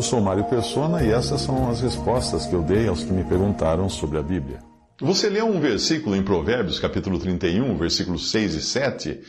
Eu sou Mário Persona e essas são as respostas que eu dei aos que me perguntaram sobre a Bíblia. Você leu um versículo em Provérbios, capítulo 31, versículos 6 e 7,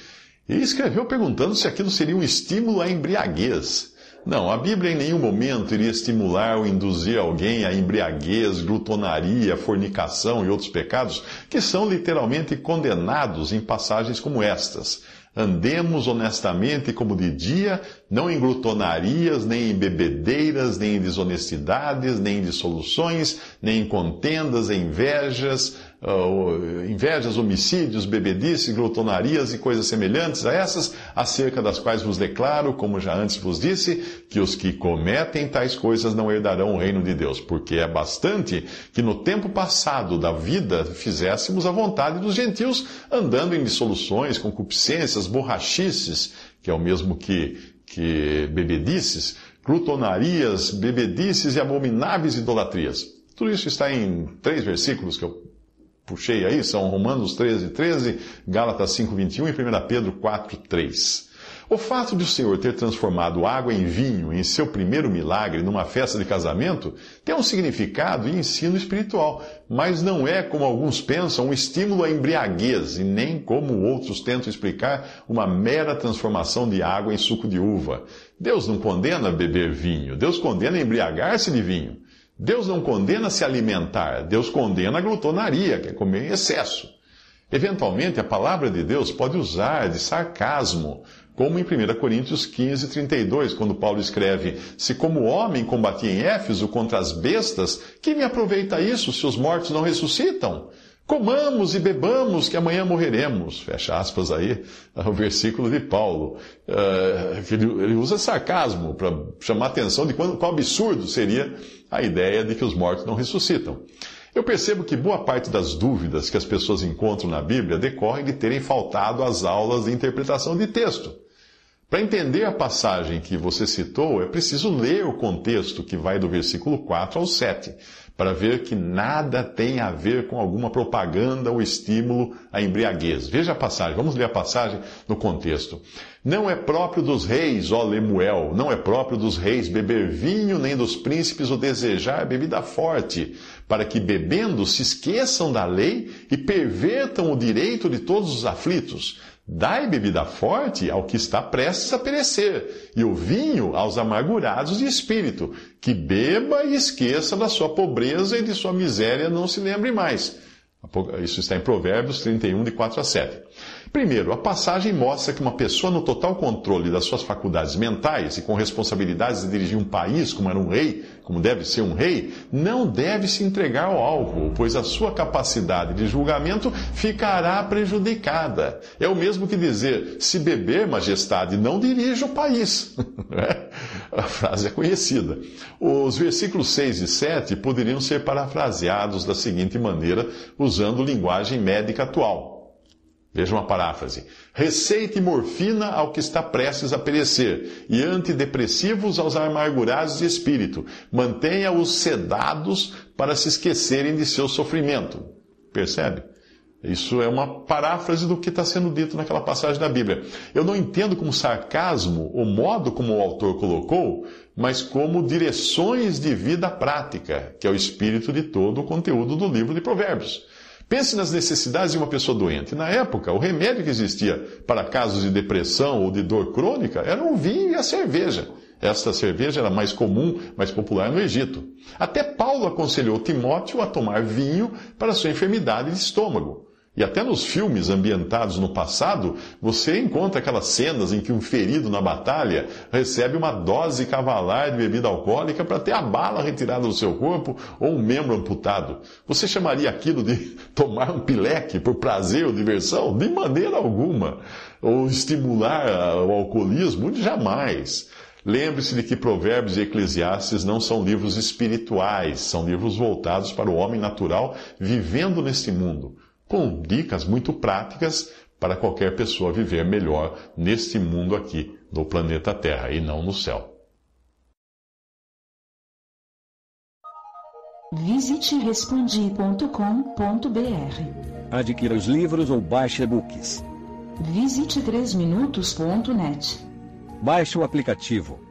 e escreveu perguntando se aquilo seria um estímulo à embriaguez. Não, a Bíblia em nenhum momento iria estimular ou induzir alguém à embriaguez, glutonaria, fornicação e outros pecados que são literalmente condenados em passagens como estas. Andemos honestamente como de dia, não em glutonarias, nem em bebedeiras, nem em desonestidades, nem em dissoluções, nem em contendas, em invejas, uh, invejas, homicídios, bebedices, glutonarias e coisas semelhantes a essas, acerca das quais vos declaro, como já antes vos disse, que os que cometem tais coisas não herdarão o reino de Deus, porque é bastante que no tempo passado da vida fizéssemos a vontade dos gentios, andando em dissoluções, concupiscências, borrachices, que é o mesmo que, que bebedices, glutonarias, bebedices e abomináveis idolatrias. Tudo isso está em três versículos que eu puxei aí, são Romanos 13, 13, Gálatas 5, 21 e 1 Pedro 4, 3. O fato de o Senhor ter transformado água em vinho em seu primeiro milagre numa festa de casamento tem um significado e ensino espiritual, mas não é, como alguns pensam, um estímulo à embriaguez e nem, como outros tentam explicar, uma mera transformação de água em suco de uva. Deus não condena beber vinho, Deus condena embriagar-se de vinho. Deus não condena se alimentar, Deus condena a glutonaria, que é comer em excesso. Eventualmente, a palavra de Deus pode usar de sarcasmo, como em 1 Coríntios 15, 32, quando Paulo escreve: Se como homem combati em Éfeso contra as bestas, que me aproveita isso se os mortos não ressuscitam? Comamos e bebamos, que amanhã morreremos. Fecha aspas aí, o versículo de Paulo. Uh, ele, usa sarcasmo para chamar a atenção de quão absurdo seria a ideia de que os mortos não ressuscitam. Eu percebo que boa parte das dúvidas que as pessoas encontram na Bíblia decorrem de terem faltado às aulas de interpretação de texto. Para entender a passagem que você citou, é preciso ler o contexto que vai do versículo 4 ao 7 para ver que nada tem a ver com alguma propaganda ou estímulo à embriaguez. Veja a passagem, vamos ler a passagem no contexto. Não é próprio dos reis, ó Lemuel, não é próprio dos reis beber vinho, nem dos príncipes o desejar bebida forte, para que bebendo se esqueçam da lei e pervertam o direito de todos os aflitos. Dai bebida forte ao que está prestes a perecer, e o vinho aos amargurados de espírito, que beba e esqueça da sua pobreza e de sua miséria não se lembre mais. Isso está em Provérbios 31, de 4 a 7. Primeiro, a passagem mostra que uma pessoa no total controle das suas faculdades mentais e com responsabilidades de dirigir um país como era um rei, como deve ser um rei, não deve se entregar ao álcool, pois a sua capacidade de julgamento ficará prejudicada. É o mesmo que dizer: se beber, majestade, não dirija o país. É? a frase é conhecida. Os versículos 6 e 7 poderiam ser parafraseados da seguinte maneira, usando linguagem médica atual. Veja uma paráfrase. Receite morfina ao que está prestes a perecer, e antidepressivos aos amargurados de espírito. Mantenha-os sedados para se esquecerem de seu sofrimento. Percebe? Isso é uma paráfrase do que está sendo dito naquela passagem da Bíblia. Eu não entendo como sarcasmo o modo como o autor colocou, mas como direções de vida prática, que é o espírito de todo o conteúdo do livro de Provérbios. Pense nas necessidades de uma pessoa doente. Na época, o remédio que existia para casos de depressão ou de dor crônica era o vinho e a cerveja. Esta cerveja era mais comum, mais popular no Egito. Até Paulo aconselhou Timóteo a tomar vinho para sua enfermidade de estômago. E até nos filmes ambientados no passado, você encontra aquelas cenas em que um ferido na batalha recebe uma dose cavalar de bebida alcoólica para ter a bala retirada do seu corpo ou um membro amputado. Você chamaria aquilo de tomar um pileque por prazer ou diversão? De maneira alguma. Ou estimular o alcoolismo? Jamais. Lembre-se de que Provérbios e Eclesiastes não são livros espirituais, são livros voltados para o homem natural vivendo neste mundo com dicas muito práticas para qualquer pessoa viver melhor neste mundo aqui, no planeta Terra, e não no céu. Visite respondi.com.br. Adquira os livros ou baixe e-books. Visite 3minutos.net. Baixe o aplicativo